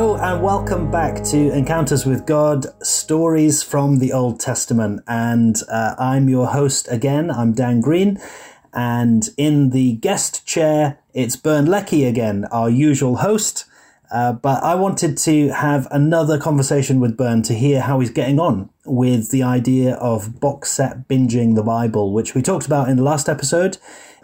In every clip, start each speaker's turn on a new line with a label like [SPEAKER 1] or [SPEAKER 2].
[SPEAKER 1] Hello, and welcome back to Encounters with God Stories from the Old Testament. And uh, I'm your host again. I'm Dan Green. And in the guest chair, it's Bern Leckie again, our usual host. Uh, but I wanted to have another conversation with Bern to hear how he's getting on with the idea of box set binging the Bible, which we talked about in the last episode.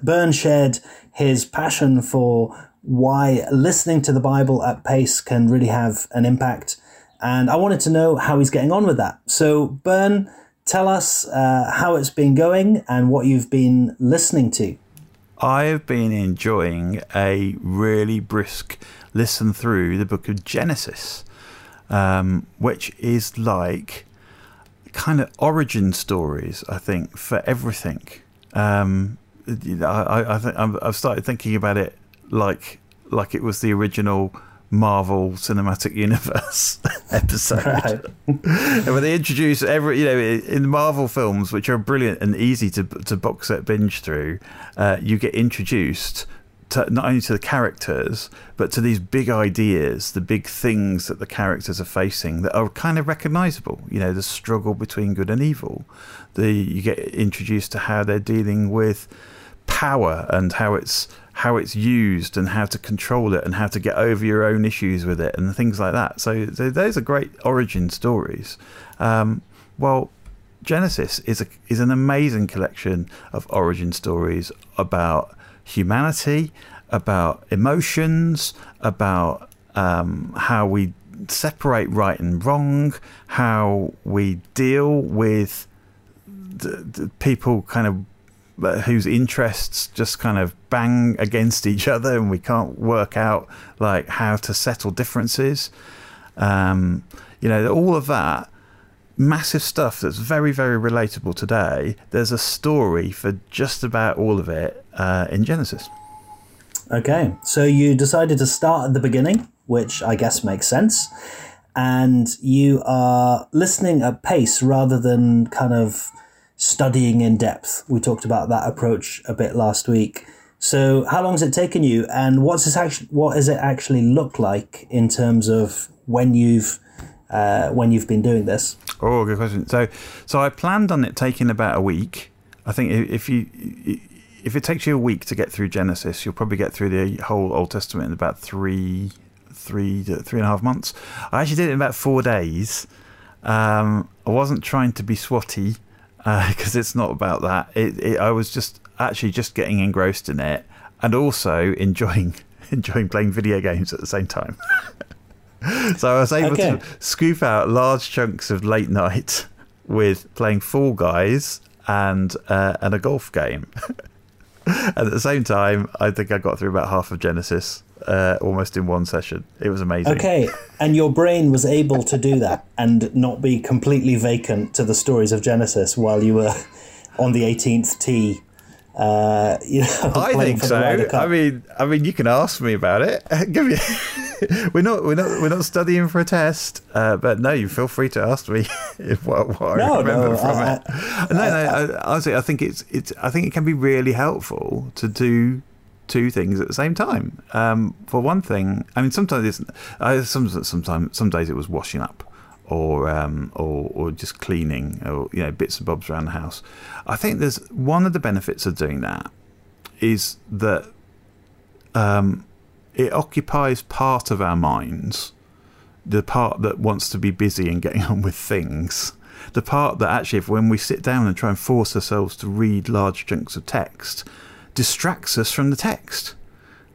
[SPEAKER 1] Bern shared his passion for why listening to the Bible at pace can really have an impact. And I wanted to know how he's getting on with that. So, Bern, tell us uh, how it's been going and what you've been listening to.
[SPEAKER 2] I've been enjoying a really brisk listen through the book of Genesis, um, which is like kind of origin stories, I think, for everything. Um, I, I I've started thinking about it like like it was the original Marvel Cinematic Universe episode. Right. they introduce every, you know, in the Marvel films, which are brilliant and easy to to box set binge through, uh, you get introduced to, not only to the characters but to these big ideas, the big things that the characters are facing that are kind of recognizable. You know, the struggle between good and evil. The you get introduced to how they're dealing with power and how it's how it's used and how to control it and how to get over your own issues with it and things like that. So, those are great origin stories. Um, well, Genesis is a, is an amazing collection of origin stories about humanity, about emotions, about um, how we separate right and wrong, how we deal with the, the people kind of whose interests just kind of bang against each other and we can't work out like how to settle differences. Um, you know all of that massive stuff that's very very relatable today there's a story for just about all of it uh, in genesis.
[SPEAKER 1] Okay so you decided to start at the beginning which i guess makes sense and you are listening at pace rather than kind of studying in depth. We talked about that approach a bit last week. So, how long has it taken you, and what's this actually? What does it actually look like in terms of when you've uh, when you've been doing this?
[SPEAKER 2] Oh, good question. So, so I planned on it taking about a week. I think if you if it takes you a week to get through Genesis, you'll probably get through the whole Old Testament in about three, three, three and a half months. I actually did it in about four days. Um, I wasn't trying to be swotty because uh, it's not about that. It, it, I was just actually just getting engrossed in it and also enjoying enjoying playing video games at the same time. so I was able okay. to scoop out large chunks of late night with playing Fall Guys and uh, and a golf game. And at the same time, I think I got through about half of Genesis uh, almost in one session. It was amazing.
[SPEAKER 1] Okay, and your brain was able to do that and not be completely vacant to the stories of Genesis while you were on the 18th tee. Uh, you know,
[SPEAKER 2] I think so. I mean, I mean, you can ask me about it. Give me. we're not, we're not, we're not studying for a test. Uh, but no, you feel free to ask me if what, what no, I remember no, from I, it. I, no, no. I, honestly, I think it's, it's. I think it can be really helpful to do two things at the same time. Um, for one thing, I mean, sometimes it's uh, some sometimes some days it was washing up, or um, or or just cleaning, or you know, bits and bobs around the house. I think there's one of the benefits of doing that is that um, it occupies part of our minds, the part that wants to be busy and getting on with things. The part that actually, if when we sit down and try and force ourselves to read large chunks of text, distracts us from the text.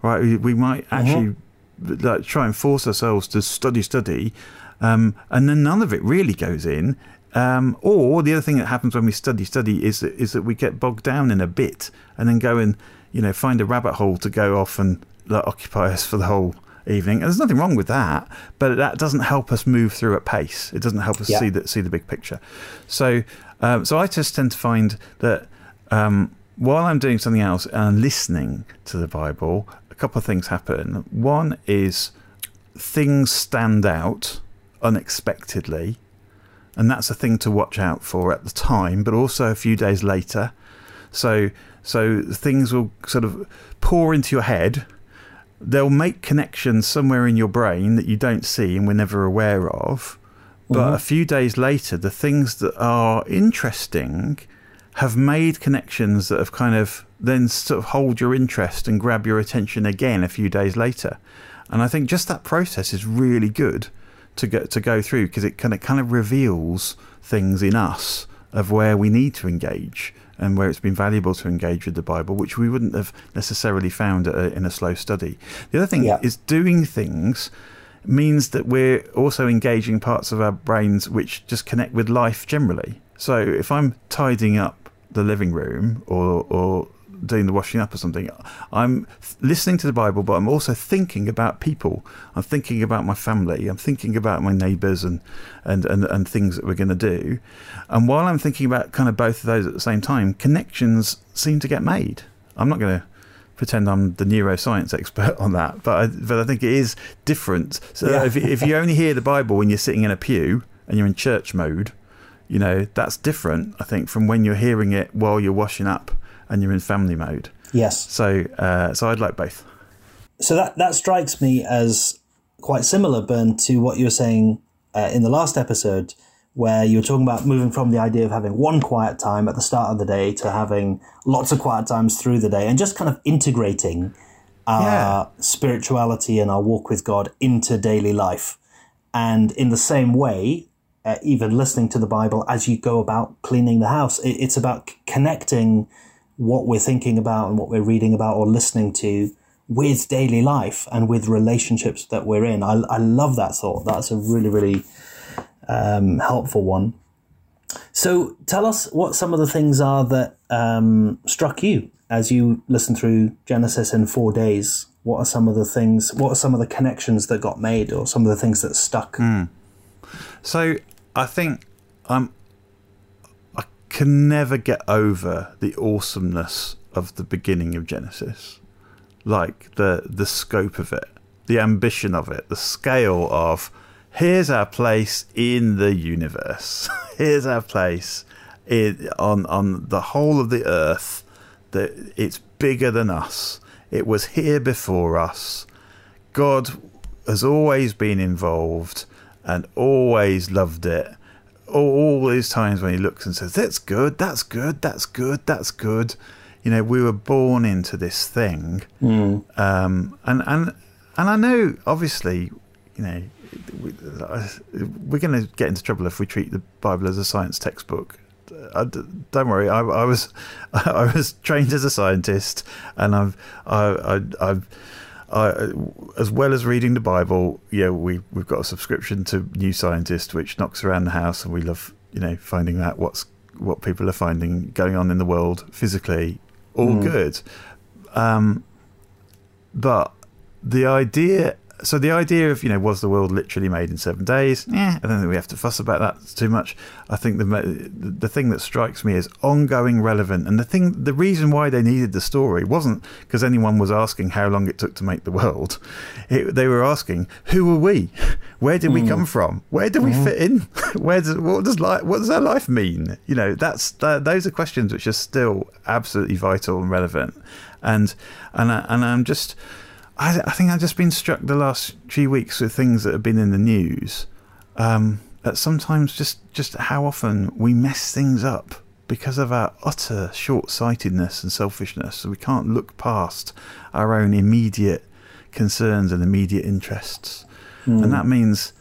[SPEAKER 2] Right, we, we might uh-huh. actually mm-hmm. like, try and force ourselves to study, study, um, and then none of it really goes in. Um, or the other thing that happens when we study, study is that, is that we get bogged down in a bit and then go and you know find a rabbit hole to go off and like, occupy us for the whole evening. And there's nothing wrong with that, but that doesn't help us move through at pace. It doesn't help us yeah. see the see the big picture. So, um, so I just tend to find that um, while I'm doing something else and listening to the Bible, a couple of things happen. One is things stand out unexpectedly, and that's a thing to watch out for at the time, but also a few days later. So, so things will sort of pour into your head, they'll make connections somewhere in your brain that you don't see and we're never aware of. But mm-hmm. a few days later, the things that are interesting have made connections that have kind of then sort of hold your interest and grab your attention again a few days later. And I think just that process is really good to go to go through because it kind of kind of reveals things in us of where we need to engage and where it's been valuable to engage with the Bible, which we wouldn't have necessarily found a, in a slow study. The other thing yeah. is doing things means that we're also engaging parts of our brains which just connect with life generally. So if I'm tidying up the living room or, or doing the washing up or something, I'm listening to the Bible, but I'm also thinking about people. I'm thinking about my family. I'm thinking about my neighbours and, and, and, and things that we're going to do. And while I'm thinking about kind of both of those at the same time, connections seem to get made. I'm not going to pretend I'm the neuroscience expert on that, but I, but I think it is different. So yeah. if, if you only hear the Bible when you're sitting in a pew and you're in church mode, you know that's different. I think from when you're hearing it while you're washing up and you're in family mode.
[SPEAKER 1] Yes.
[SPEAKER 2] So, uh, so I'd like both.
[SPEAKER 1] So that that strikes me as quite similar, Bern, to what you were saying uh, in the last episode, where you were talking about moving from the idea of having one quiet time at the start of the day to having lots of quiet times through the day, and just kind of integrating our yeah. spirituality and our walk with God into daily life. And in the same way, uh, even listening to the Bible as you go about cleaning the house, it, it's about c- connecting what we're thinking about and what we're reading about or listening to with daily life and with relationships that we're in. I, I love that thought. That's a really, really um, helpful one. So tell us what some of the things are that um, struck you as you listened through Genesis in four days. What are some of the things, what are some of the connections that got made or some of the things that stuck?
[SPEAKER 2] Mm. So I think I'm can never get over the awesomeness of the beginning of Genesis. Like the the scope of it, the ambition of it, the scale of here's our place in the universe. here's our place in, on on the whole of the earth. That it's bigger than us. It was here before us. God has always been involved and always loved it all these times when he looks and says, "That's good, that's good, that's good, that's good," you know, we were born into this thing, mm. um, and and and I know, obviously, you know, we, are going to get into trouble if we treat the Bible as a science textbook. I, don't worry, I, I, was I was trained as a scientist, and I've I, I, I've uh, as well as reading the Bible, yeah, we we've got a subscription to New Scientist, which knocks around the house, and we love you know finding out what's what people are finding going on in the world physically. All mm. good, um, but the idea so the idea of you know was the world literally made in seven days? Yeah, I don't think we have to fuss about that too much. I think the the thing that strikes me is ongoing relevant, and the thing the reason why they needed the story wasn't because anyone was asking how long it took to make the world. It, they were asking who are we? Where did we mm. come from? Where do we mm. fit in? Where does what does life what does our life mean? You know, that's that, those are questions which are still absolutely vital and relevant, and and I, and I'm just I, I, think I've just been struck the last few weeks with things that have been in the news. Um, that sometimes just, just how often we mess things up because of our utter short sightedness and selfishness. So we can't look past our own immediate concerns and immediate interests. Mm. And that means,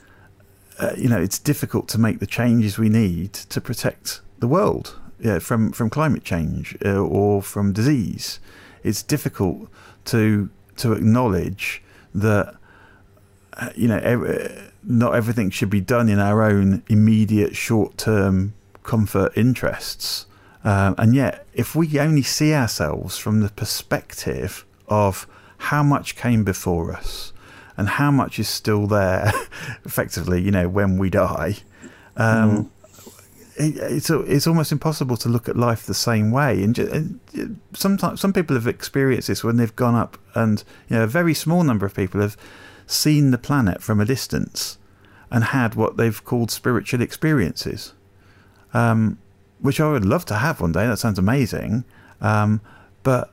[SPEAKER 2] uh, you know, it's difficult to make the changes we need to protect the world yeah, from, from climate change uh, or from disease. It's difficult to to acknowledge that you know ev- not everything should be done in our own immediate short-term comfort interests. Um, and yet, if we only see ourselves from the perspective of how much came before us and how much is still there, effectively, you know, when we die, um, mm it's it's almost impossible to look at life the same way. And, just, and sometimes some people have experienced this when they've gone up, and you know, a very small number of people have seen the planet from a distance and had what they've called spiritual experiences, um, which I would love to have one day. That sounds amazing, um, but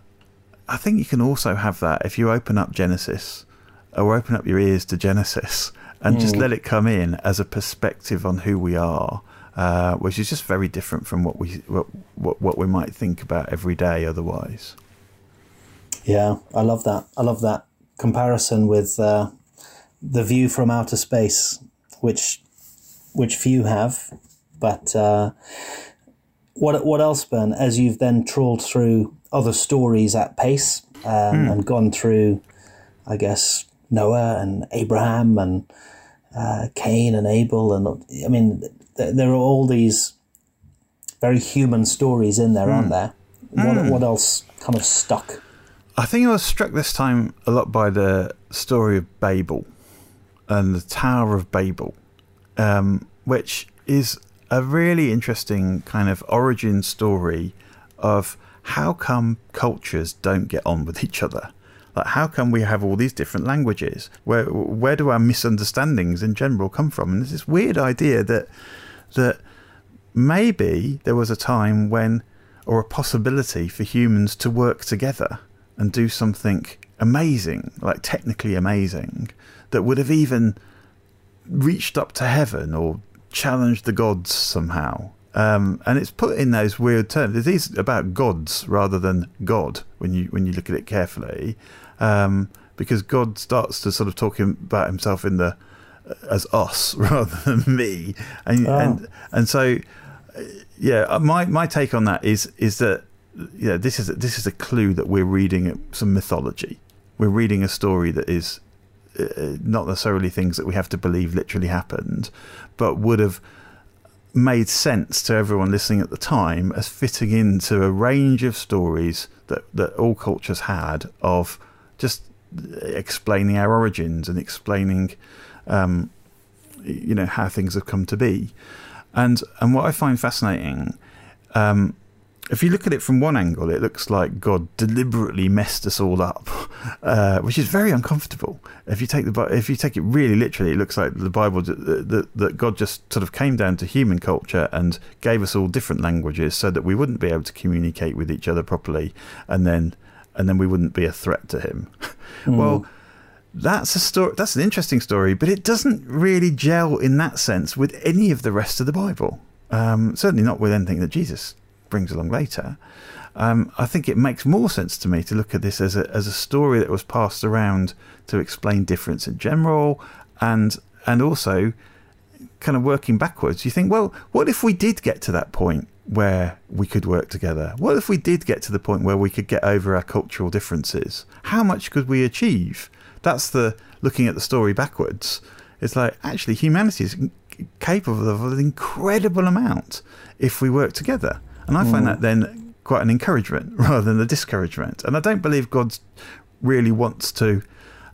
[SPEAKER 2] I think you can also have that if you open up Genesis or open up your ears to Genesis and mm. just let it come in as a perspective on who we are, uh, which is just very different from what we what, what, what we might think about every day otherwise.
[SPEAKER 1] Yeah, I love that. I love that comparison with uh, the view from outer space, which which few have. But uh, what what else, Ben? As you've then trawled through other stories at pace um, mm. and gone through, I guess Noah and Abraham and uh, Cain and Abel, and I mean, th- there are all these very human stories in there, mm. aren't there? What, mm. what else kind of stuck?
[SPEAKER 2] I think I was struck this time a lot by the story of Babel and the Tower of Babel, um, which is a really interesting kind of origin story of how come cultures don't get on with each other. Like, how come we have all these different languages? Where where do our misunderstandings in general come from? And there's this weird idea that that maybe there was a time when, or a possibility for humans to work together and do something amazing, like technically amazing, that would have even reached up to heaven or challenged the gods somehow. Um, and it's put in those weird terms. It is about gods rather than God when you when you look at it carefully, um, because God starts to sort of talk about himself in the as us rather than me, and oh. and and so uh, yeah, uh, my my take on that is is that yeah, this is this is a clue that we're reading some mythology. We're reading a story that is uh, uh, not necessarily things that we have to believe literally happened, but would have made sense to everyone listening at the time as fitting into a range of stories that, that all cultures had of just explaining our origins and explaining um, you know how things have come to be and and what I find fascinating um, if you look at it from one angle, it looks like God deliberately messed us all up, uh, which is very uncomfortable. If you take the if you take it really literally, it looks like the Bible that, that God just sort of came down to human culture and gave us all different languages so that we wouldn't be able to communicate with each other properly, and then and then we wouldn't be a threat to Him. Mm. Well, that's a story. That's an interesting story, but it doesn't really gel in that sense with any of the rest of the Bible. Um, certainly not with anything that Jesus brings along later. Um, I think it makes more sense to me to look at this as a as a story that was passed around to explain difference in general, and and also kind of working backwards. You think, well, what if we did get to that point where we could work together? What if we did get to the point where we could get over our cultural differences? How much could we achieve? That's the looking at the story backwards. It's like actually humanity is capable of an incredible amount if we work together. And I find mm. that then quite an encouragement rather than a discouragement. And I don't believe God really wants to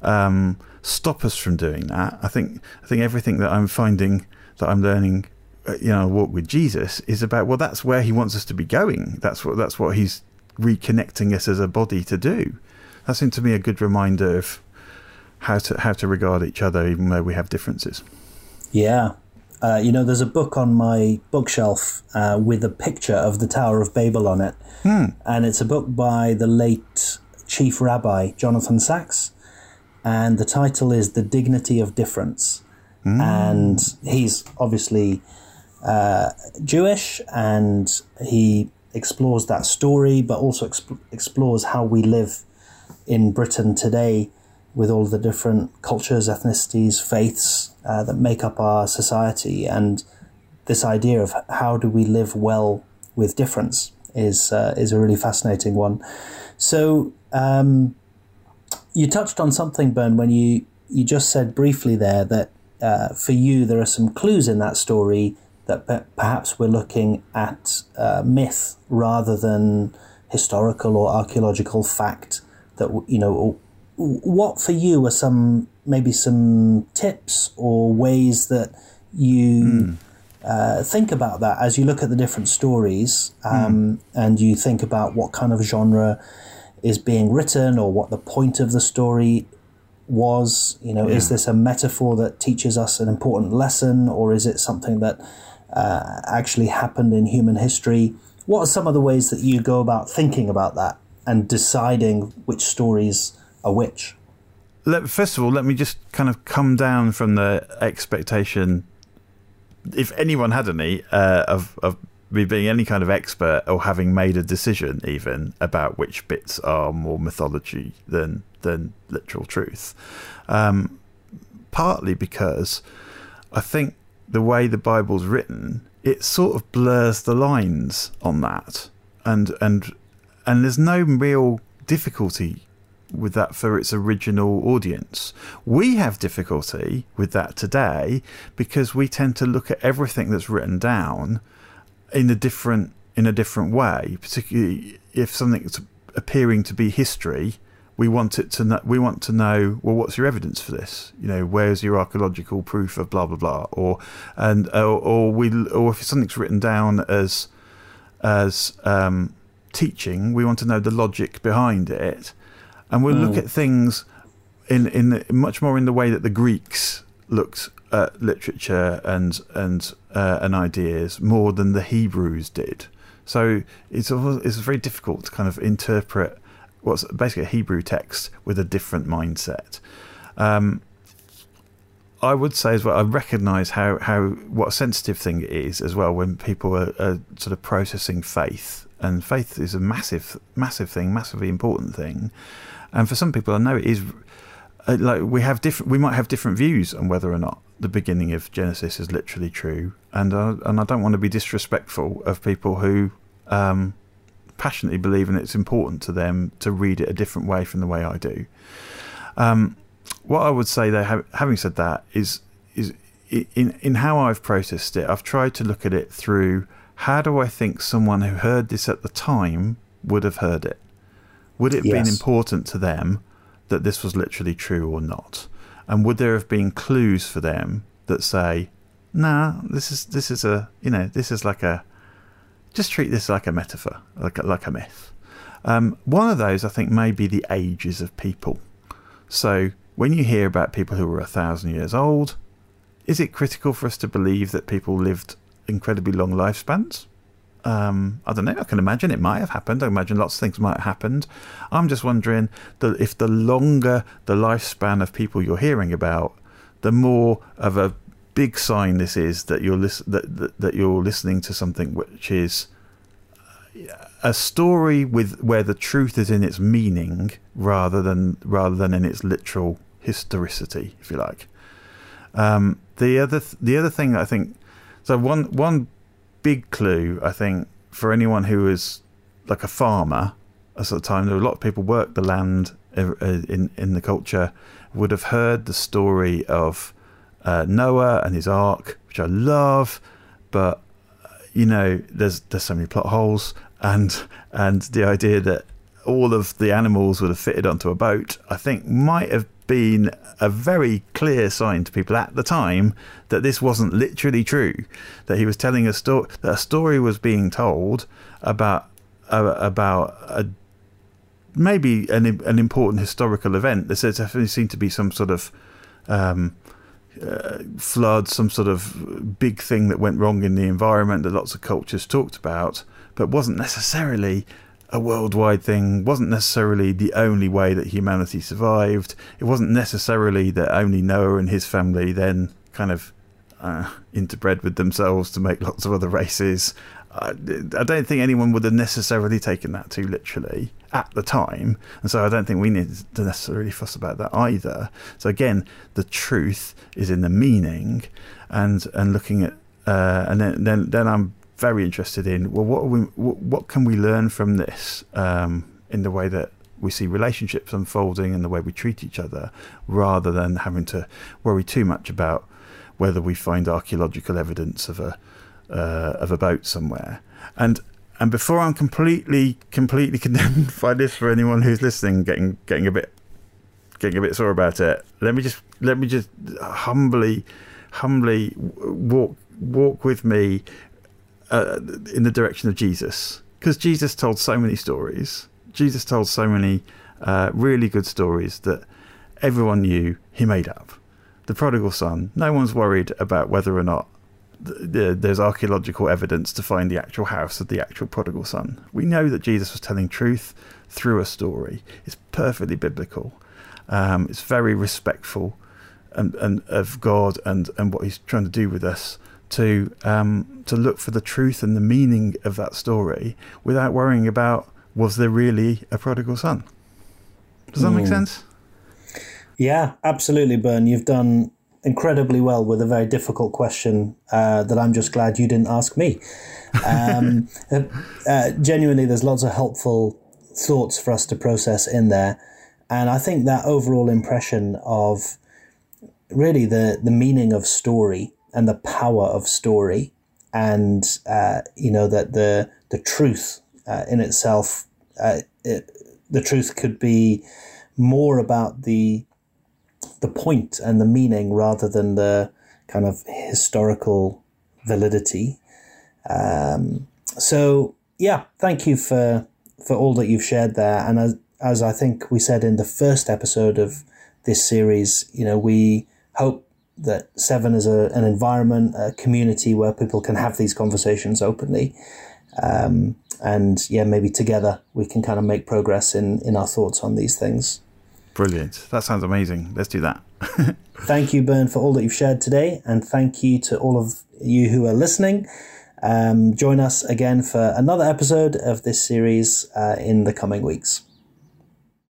[SPEAKER 2] um, stop us from doing that. I think I think everything that I'm finding that I'm learning, uh, you know, walk with Jesus is about well, that's where He wants us to be going. That's what that's what He's reconnecting us as a body to do. That seemed to me a good reminder of how to how to regard each other, even though we have differences.
[SPEAKER 1] Yeah, uh, you know, there's a book on my bookshelf uh, with a picture of the Tower of Babel on it. Hmm. And it's a book by the late Chief Rabbi Jonathan Sacks. And the title is The Dignity of Difference. Hmm. And he's obviously uh, Jewish and he explores that story, but also exp- explores how we live in Britain today with all the different cultures, ethnicities, faiths uh, that make up our society, and this idea of how do we live well with difference is uh, is a really fascinating one. So um, you touched on something, Ben, when you you just said briefly there that uh, for you there are some clues in that story that perhaps we're looking at uh, myth rather than historical or archaeological fact that you know what for you are some maybe some tips or ways that you mm. uh, think about that as you look at the different stories um, mm. and you think about what kind of genre is being written or what the point of the story was you know yeah. is this a metaphor that teaches us an important lesson or is it something that uh, actually happened in human history what are some of the ways that you go about thinking about that and deciding which stories are which?
[SPEAKER 2] Let, first of all, let me just kind of come down from the expectation, if anyone had any, uh, of, of me being any kind of expert or having made a decision even about which bits are more mythology than than literal truth. Um, partly because I think the way the Bible's written, it sort of blurs the lines on that, and and and there's no real difficulty with that for its original audience. We have difficulty with that today because we tend to look at everything that's written down in a different in a different way, particularly if something's appearing to be history. We want it to know, we want to know well what's your evidence for this you know where's your archaeological proof of blah blah blah or and or, or we or if something's written down as as um, teaching we want to know the logic behind it and we'll mm. look at things in in much more in the way that the Greeks looked at literature and and uh, and ideas more than the Hebrews did. So it's it's very difficult to kind of interpret what's basically a Hebrew text with a different mindset. Um, I would say as well, I recognise how, how what a sensitive thing it is as well when people are, are, sort of processing faith, and faith is a massive, massive thing, massively important thing, and for some people, I know it is uh, like we have different, we might have different views on whether or not the beginning of Genesis is literally true, and uh, and I don't want to be disrespectful of people who um, passionately believe and it's important to them to read it a different way from the way I do. Um, what I would say, though, having said that, is is in in how I've processed it. I've tried to look at it through how do I think someone who heard this at the time would have heard it. Would it have yes. been important to them that this was literally true or not? And would there have been clues for them that say, "Nah, this is this is a you know this is like a just treat this like a metaphor, like a, like a myth." Um, one of those, I think, may be the ages of people. So when you hear about people who were a thousand years old, is it critical for us to believe that people lived incredibly long lifespans? Um, I don't know. I can imagine it might have happened. I imagine lots of things might have happened. I'm just wondering that if the longer the lifespan of people you're hearing about, the more of a big sign this is that you're lis- that, that, that you're listening to something which is a story with where the truth is in its meaning rather than rather than in its literal historicity, if you like. Um, the other th- the other thing I think so one one big clue I think for anyone who is like a farmer at the time there were a lot of people worked the land uh, in in the culture would have heard the story of uh, Noah and his ark, which I love, but you know there's there's so many plot holes and and the idea that all of the animals would have fitted onto a boat, I think might have been a very clear sign to people at the time that this wasn't literally true. That he was telling a story. That a story was being told about uh, about a maybe an an important historical event. There definitely seemed to be some sort of um, uh, flood, some sort of big thing that went wrong in the environment that lots of cultures talked about, but wasn't necessarily a worldwide thing, wasn't necessarily the only way that humanity survived. It wasn't necessarily that only Noah and his family then kind of uh, interbred with themselves to make lots of other races. I, I don't think anyone would have necessarily taken that too literally at the time, and so I don't think we need to necessarily fuss about that either. So again, the truth is in the meaning, and and looking at uh, and then, then then I'm very interested in well, what we what can we learn from this um, in the way that we see relationships unfolding and the way we treat each other, rather than having to worry too much about whether we find archaeological evidence of a uh, of a boat somewhere. And and before I'm completely completely condemned by this for anyone who's listening, getting getting a bit getting a bit sore about it, let me just let me just humbly humbly walk walk with me uh, in the direction of Jesus because Jesus told so many stories. Jesus told so many uh, really good stories that everyone knew he made up. The prodigal son, no one's worried about whether or not the, there's archaeological evidence to find the actual house of the actual prodigal son. We know that Jesus was telling truth through a story. It's perfectly biblical. Um, it's very respectful and, and of God and, and what He's trying to do with us to um, to look for the truth and the meaning of that story without worrying about was there really a prodigal son. Does that mm. make hmm. sense?
[SPEAKER 1] Yeah, absolutely, Bern. You've done incredibly well with a very difficult question uh, that I'm just glad you didn't ask me. Um, uh, uh, genuinely, there's lots of helpful thoughts for us to process in there. And I think that overall impression of really the, the meaning of story and the power of story and, uh, you know, that the, the truth uh, in itself, uh, it, the truth could be more about the the point and the meaning rather than the kind of historical validity. Um, so yeah, thank you for for all that you've shared there. And as as I think we said in the first episode of this series, you know, we hope that Seven is a, an environment, a community where people can have these conversations openly. Um, and yeah, maybe together we can kind of make progress in, in our thoughts on these things.
[SPEAKER 2] Brilliant. That sounds amazing. Let's do that.
[SPEAKER 1] thank you, Bern, for all that you've shared today. And thank you to all of you who are listening. Um, join us again for another episode of this series uh, in the coming weeks.